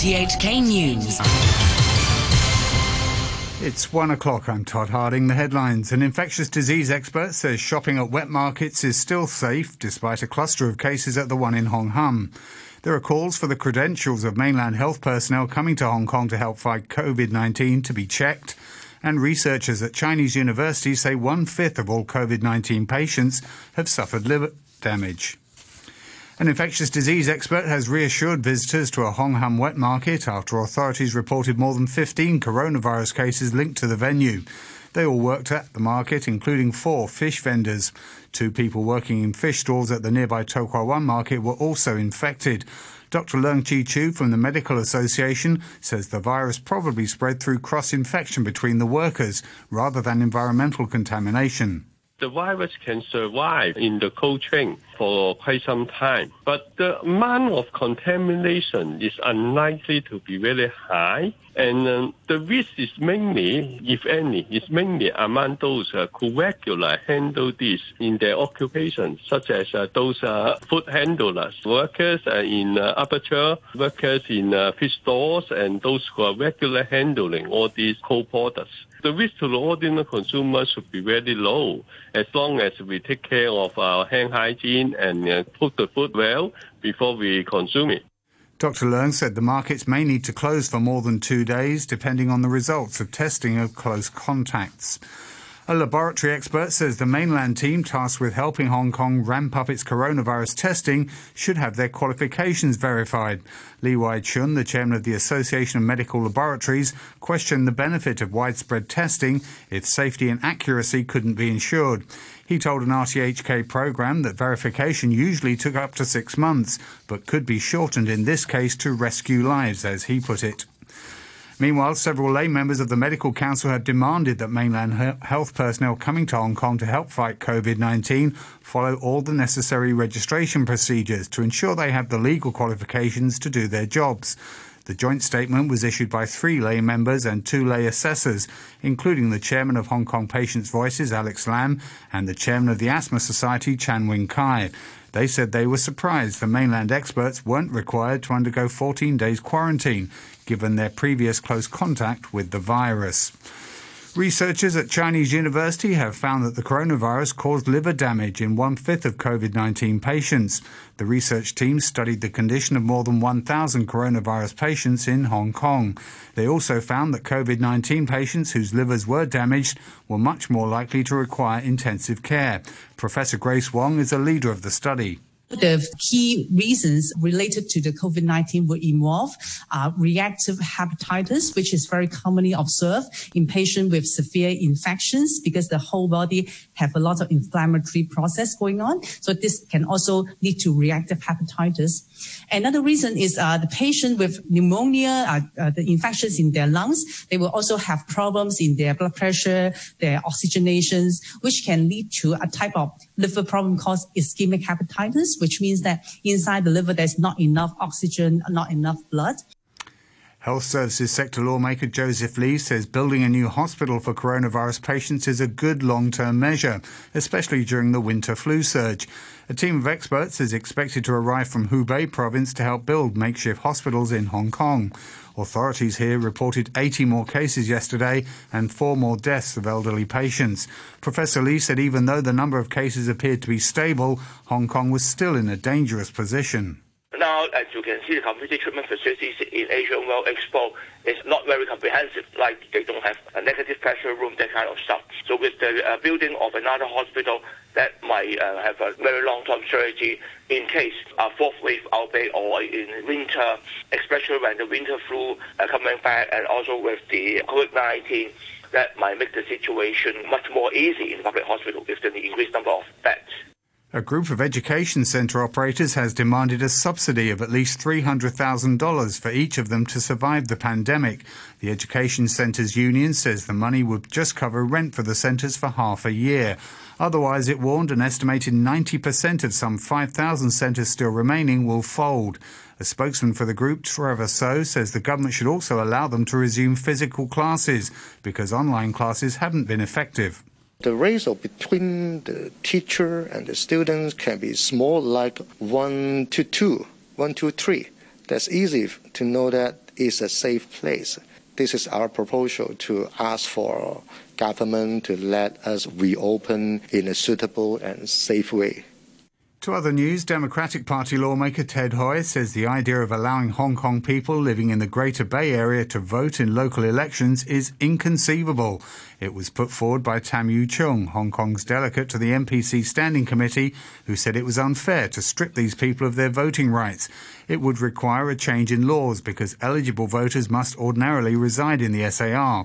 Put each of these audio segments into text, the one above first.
RTHK News. It's one o'clock. I'm Todd Harding. The headlines. An infectious disease expert says shopping at wet markets is still safe despite a cluster of cases at the one in Hong Kong. There are calls for the credentials of mainland health personnel coming to Hong Kong to help fight COVID 19 to be checked. And researchers at Chinese universities say one fifth of all COVID 19 patients have suffered liver damage. An infectious disease expert has reassured visitors to a Hong Kong wet market after authorities reported more than 15 coronavirus cases linked to the venue. They all worked at the market, including four fish vendors. Two people working in fish stalls at the nearby To Kwa Wan market were also infected. Dr. Leung Chi Chiu from the Medical Association says the virus probably spread through cross infection between the workers rather than environmental contamination the virus can survive in the cold chain for quite some time, but the amount of contamination is unlikely to be very high. And uh, the risk is mainly, if any, is mainly among those uh, who regularly handle this in their occupation, such as uh, those uh, food handlers, workers uh, in uh, aperture, workers in fish stores, and those who are regularly handling all these cold products. The risk to the ordinary consumer should be very low as long as we take care of our hand hygiene and cook the food well before we consume it. Dr. Leung said the markets may need to close for more than two days, depending on the results of testing of close contacts. A laboratory expert says the mainland team tasked with helping Hong Kong ramp up its coronavirus testing should have their qualifications verified. Lee Wai Chun, the chairman of the Association of Medical Laboratories, questioned the benefit of widespread testing if safety and accuracy couldn't be ensured. He told an RTHK program that verification usually took up to six months, but could be shortened in this case to rescue lives, as he put it. Meanwhile, several lay members of the Medical Council have demanded that mainland health personnel coming to Hong Kong to help fight COVID 19 follow all the necessary registration procedures to ensure they have the legal qualifications to do their jobs. The joint statement was issued by three lay members and two lay assessors, including the chairman of Hong Kong Patients' Voices, Alex Lam, and the chairman of the Asthma Society, Chan Wing Kai. They said they were surprised the mainland experts weren't required to undergo 14 days quarantine, given their previous close contact with the virus. Researchers at Chinese University have found that the coronavirus caused liver damage in one fifth of COVID 19 patients. The research team studied the condition of more than 1,000 coronavirus patients in Hong Kong. They also found that COVID 19 patients whose livers were damaged were much more likely to require intensive care. Professor Grace Wong is a leader of the study. The key reasons related to the COVID-19 will involve uh, reactive hepatitis, which is very commonly observed in patients with severe infections because the whole body have a lot of inflammatory process going on. So this can also lead to reactive hepatitis. Another reason is uh, the patient with pneumonia, uh, uh, the infections in their lungs, they will also have problems in their blood pressure, their oxygenations, which can lead to a type of liver problem called ischemic hepatitis, which means that inside the liver there's not enough oxygen, not enough blood. Health Services sector lawmaker Joseph Lee says building a new hospital for coronavirus patients is a good long term measure, especially during the winter flu surge. A team of experts is expected to arrive from Hubei province to help build makeshift hospitals in Hong Kong. Authorities here reported 80 more cases yesterday and four more deaths of elderly patients. Professor Lee said even though the number of cases appeared to be stable, Hong Kong was still in a dangerous position. Now, as you can see, the community treatment facilities in Asian World Expo is not very comprehensive, like they don't have a negative pressure room, that kind of stuff. So with the uh, building of another hospital, that might uh, have a very long-term strategy in case a fourth wave outbreak or in winter, especially when the winter flu uh, coming back and also with the COVID-19, that might make the situation much more easy in public hospital with the increased number of beds. A group of education centre operators has demanded a subsidy of at least $300,000 for each of them to survive the pandemic. The Education Centres Union says the money would just cover rent for the centres for half a year. Otherwise, it warned an estimated 90% of some 5,000 centres still remaining will fold. A spokesman for the group, Trevor So, says the government should also allow them to resume physical classes because online classes haven't been effective. The ratio between the teacher and the students can be small, like one to two, one to three. That's easy to know that it's a safe place. This is our proposal to ask for government to let us reopen in a suitable and safe way. To other news, Democratic Party lawmaker Ted Hui says the idea of allowing Hong Kong people living in the Greater Bay Area to vote in local elections is inconceivable. It was put forward by Tam Yiu Chung, Hong Kong's delegate to the NPC Standing Committee, who said it was unfair to strip these people of their voting rights. It would require a change in laws because eligible voters must ordinarily reside in the SAR.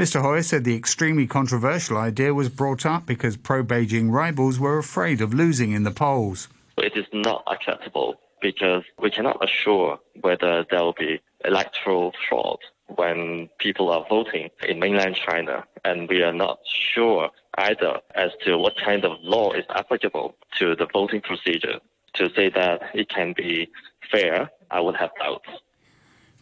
Mr. Hui said the extremely controversial idea was brought up because pro Beijing rivals were afraid of losing in the polls. It is not acceptable because we cannot assure whether there will be electoral fraud when people are voting in mainland China, and we are not sure either as to what kind of law is applicable to the voting procedure. To say that it can be fair, I would have doubts.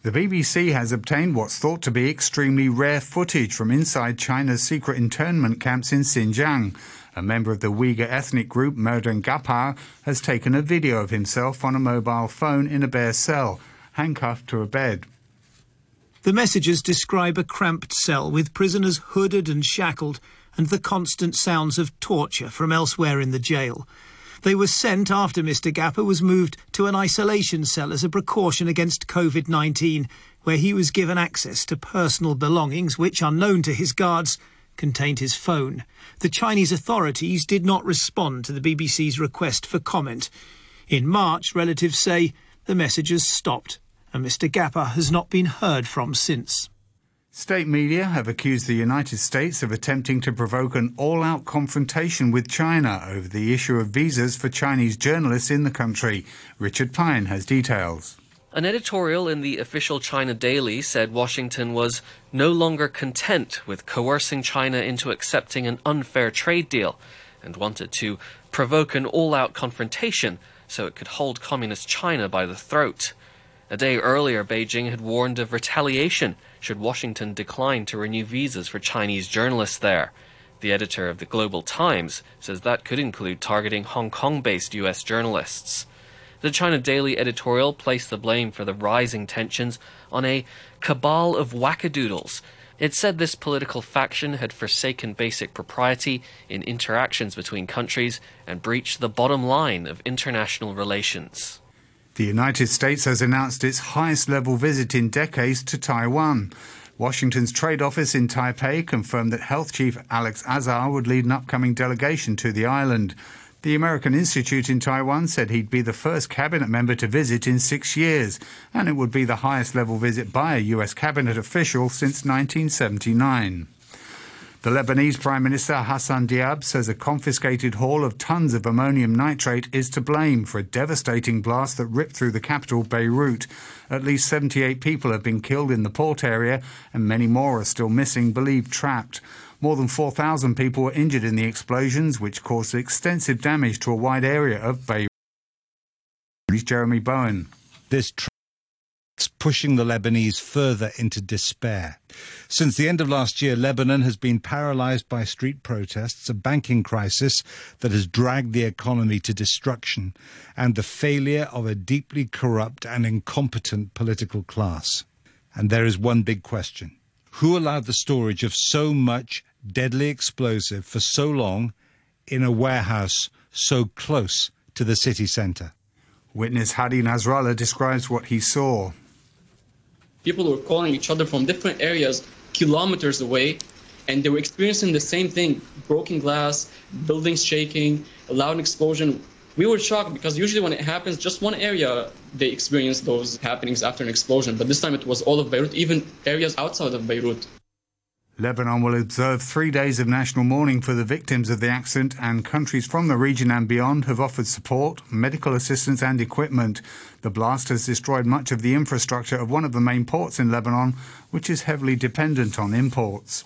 The BBC has obtained what's thought to be extremely rare footage from inside China's secret internment camps in Xinjiang. A member of the Uyghur ethnic group Merdan Ghappar has taken a video of himself on a mobile phone in a bare cell, handcuffed to a bed. The messages describe a cramped cell with prisoners hooded and shackled and the constant sounds of torture from elsewhere in the jail. They were sent after Mr. Ghappar was moved to an isolation cell as a precaution against COVID 19, where he was given access to personal belongings which, unknown to his guards, contained his phone. The Chinese authorities did not respond to the BBC's request for comment. In March, relatives say the messages stopped, and Mr. Ghappar has not been heard from since. State media have accused the United States of attempting to provoke an all out confrontation with China over the issue of visas for Chinese journalists in the country. Richard Pine has details. An editorial in the official China Daily said Washington was no longer content with coercing China into accepting an unfair trade deal and wanted to provoke an all out confrontation so it could hold Communist China by the throat. A day earlier, Beijing had warned of retaliation should Washington decline to renew visas for Chinese journalists there. The editor of the Global Times says that could include targeting Hong Kong based U.S. journalists. The China Daily editorial placed the blame for the rising tensions on a cabal of wackadoodles. It said this political faction had forsaken basic propriety in interactions between countries and breached the bottom line of international relations. The United States has announced its highest level visit in decades to Taiwan. Washington's trade office in Taipei confirmed that Health Chief Alex Azar would lead an upcoming delegation to the island. The American Institute in Taiwan said he'd be the first cabinet member to visit in six years, and it would be the highest level visit by a U.S. cabinet official since 1979. The Lebanese Prime Minister Hassan Diab says a confiscated haul of tons of ammonium nitrate is to blame for a devastating blast that ripped through the capital, Beirut. At least 78 people have been killed in the port area, and many more are still missing, believed trapped. More than 4,000 people were injured in the explosions, which caused extensive damage to a wide area of Beirut. Jeremy Bowen. This pushing the Lebanese further into despair. Since the end of last year, Lebanon has been paralyzed by street protests, a banking crisis that has dragged the economy to destruction, and the failure of a deeply corrupt and incompetent political class. And there is one big question. Who allowed the storage of so much deadly explosive for so long in a warehouse so close to the city centre? Witness Hadi Nasrallah describes what he saw people were calling each other from different areas kilometers away and they were experiencing the same thing broken glass buildings shaking a loud explosion. We were shocked because usually when it happens just one area they experience those happenings after an explosion. But this time it was all of beirut even areas outside of beirut Lebanon will observe three days of national mourning for the victims of the accident, and countries from the region and beyond have offered support, medical assistance, and equipment. The blast has destroyed much of the infrastructure of one of the main ports in Lebanon, which is heavily dependent on imports.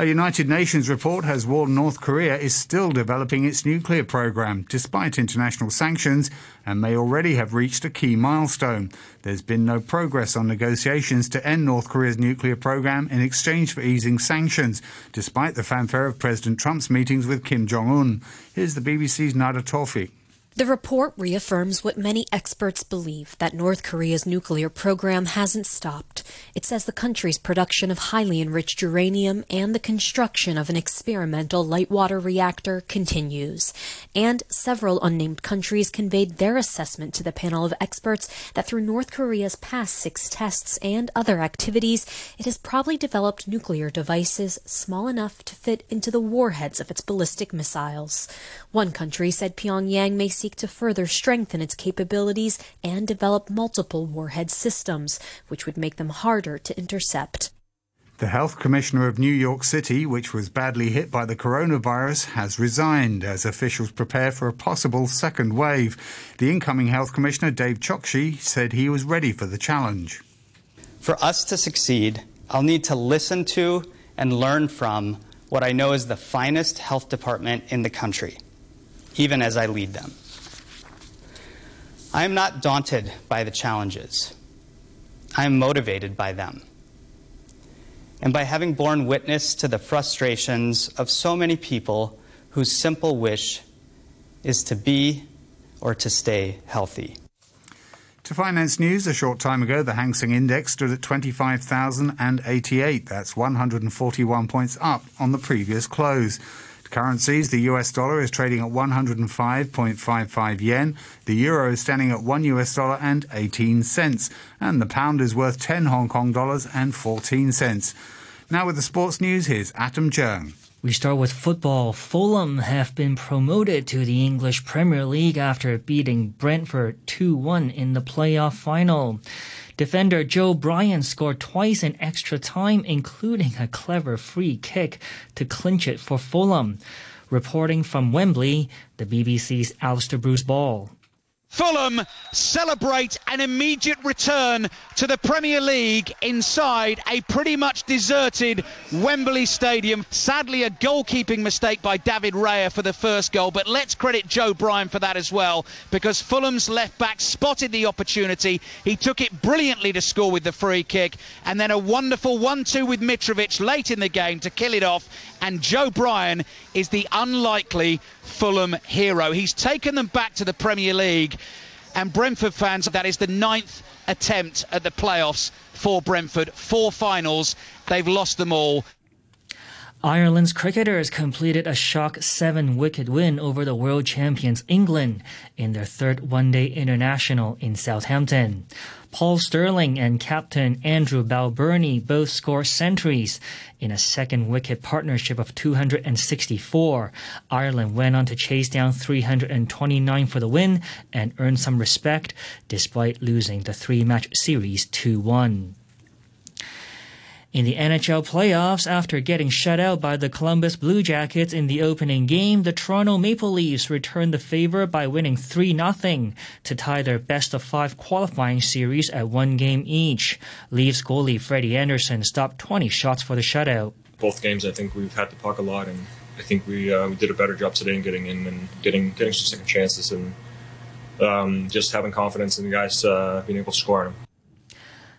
A United Nations report has warned North Korea is still developing its nuclear program despite international sanctions and may already have reached a key milestone. There's been no progress on negotiations to end North Korea's nuclear program in exchange for easing sanctions, despite the fanfare of President Trump's meetings with Kim Jong un. Here's the BBC's Nada Tawfik. The report reaffirms what many experts believe that North Korea's nuclear program hasn't stopped. It says the country's production of highly enriched uranium and the construction of an experimental light water reactor continues. And several unnamed countries conveyed their assessment to the panel of experts that through North Korea's past six tests and other activities, it has probably developed nuclear devices small enough to fit into the warheads of its ballistic missiles. One country said Pyongyang may seek to further strengthen its capabilities and develop multiple warhead systems, which would make them harder to intercept. The health commissioner of New York City, which was badly hit by the coronavirus, has resigned as officials prepare for a possible second wave. The incoming health commissioner, Dave Chokshi, said he was ready for the challenge. For us to succeed, I'll need to listen to and learn from what I know is the finest health department in the country, even as I lead them. I am not daunted by the challenges. I am motivated by them. And by having borne witness to the frustrations of so many people whose simple wish is to be or to stay healthy. To finance news, a short time ago, the Hang Seng Index stood at 25,088. That's 141 points up on the previous close. Currencies, the US dollar is trading at 105.55 yen, the euro is standing at 1 US dollar and 18 cents, and the pound is worth 10 Hong Kong dollars and 14 cents. Now with the sports news, here's Adam Jung. We start with football. Fulham have been promoted to the English Premier League after beating Brentford 2-1 in the playoff final. Defender Joe Bryan scored twice in extra time, including a clever free kick to clinch it for Fulham. Reporting from Wembley, the BBC's Alistair Bruce Ball. Fulham celebrate an immediate return to the Premier League inside a pretty much deserted Wembley Stadium. Sadly, a goalkeeping mistake by David Raya for the first goal, but let's credit Joe Bryan for that as well because Fulham's left back spotted the opportunity. He took it brilliantly to score with the free kick, and then a wonderful 1 2 with Mitrovic late in the game to kill it off. And Joe Bryan is the unlikely Fulham hero. He's taken them back to the Premier League. And Brentford fans, that is the ninth attempt at the playoffs for Brentford. Four finals, they've lost them all. Ireland's cricketers completed a shock seven wicket win over the world champions England in their third one day international in Southampton. Paul Stirling and captain Andrew Balbirnie both score centuries in a second wicket partnership of 264. Ireland went on to chase down 329 for the win and earn some respect despite losing the three match series 2 1. In the NHL playoffs, after getting shut out by the Columbus Blue Jackets in the opening game, the Toronto Maple Leafs returned the favor by winning 3 0 to tie their best of five qualifying series at one game each. Leafs goalie Freddie Andersen stopped 20 shots for the shutout. Both games, I think we've had the puck a lot, and I think we uh, we did a better job today in getting in and getting getting some second chances and um, just having confidence in the guys uh, being able to score on them.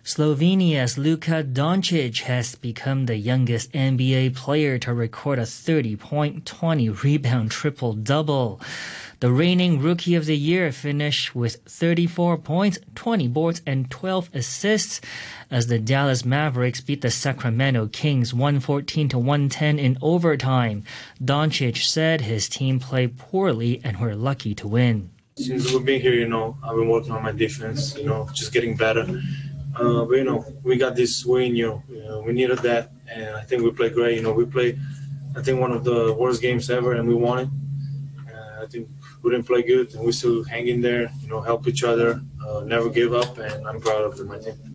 Slovenia's Luka Doncic has become the youngest NBA player to record a 30 point, 20 rebound triple double. The reigning Rookie of the Year finished with 34 points, 20 boards, and 12 assists as the Dallas Mavericks beat the Sacramento Kings 114 to 110 in overtime. Doncic said his team played poorly and were lucky to win. Since we've been here, you know, I've been working on my defense, you know, just getting better. Uh, but you know, we got this win. You know, know, we needed that, and I think we played great. You know, we played, I think one of the worst games ever, and we won it. Uh, I think we didn't play good, and we still hang in there. You know, help each other, uh, never give up, and I'm proud of my team.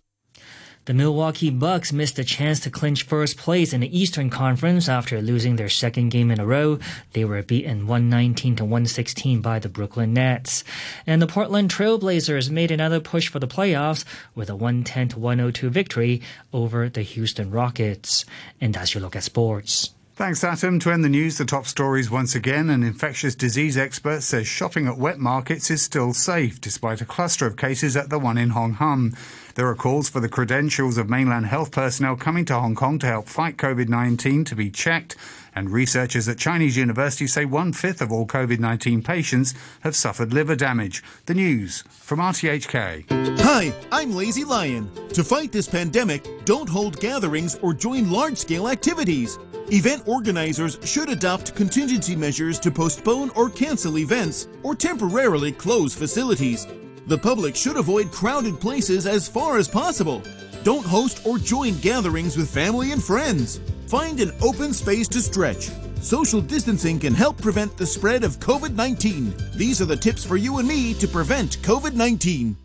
The Milwaukee Bucks missed a chance to clinch first place in the Eastern Conference after losing their second game in a row. They were beaten 119 to 116 by the Brooklyn Nets. And the Portland Trailblazers made another push for the playoffs with a 110 to 102 victory over the Houston Rockets. And as you look at sports. Thanks, Adam. To end the news, the top stories once again. An infectious disease expert says shopping at wet markets is still safe, despite a cluster of cases at the one in Hong Kong. There are calls for the credentials of mainland health personnel coming to Hong Kong to help fight COVID 19 to be checked And researchers at Chinese universities say one fifth of all COVID 19 patients have suffered liver damage. The news from RTHK. Hi, I'm Lazy Lion. To fight this pandemic, don't hold gatherings or join large scale activities. Event organizers should adopt contingency measures to postpone or cancel events or temporarily close facilities. The public should avoid crowded places as far as possible. Don't host or join gatherings with family and friends. Find an open space to stretch. Social distancing can help prevent the spread of COVID 19. These are the tips for you and me to prevent COVID 19.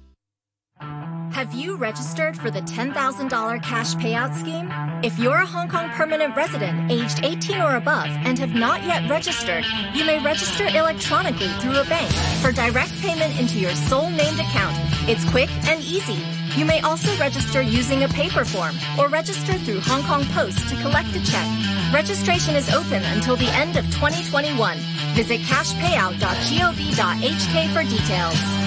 Have you registered for the $10,000 cash payout scheme? If you're a Hong Kong permanent resident aged 18 or above and have not yet registered, you may register electronically through a bank for direct payment into your sole named account. It's quick and easy. You may also register using a paper form or register through Hong Kong Post to collect a check. Registration is open until the end of 2021. Visit cashpayout.gov.hk for details.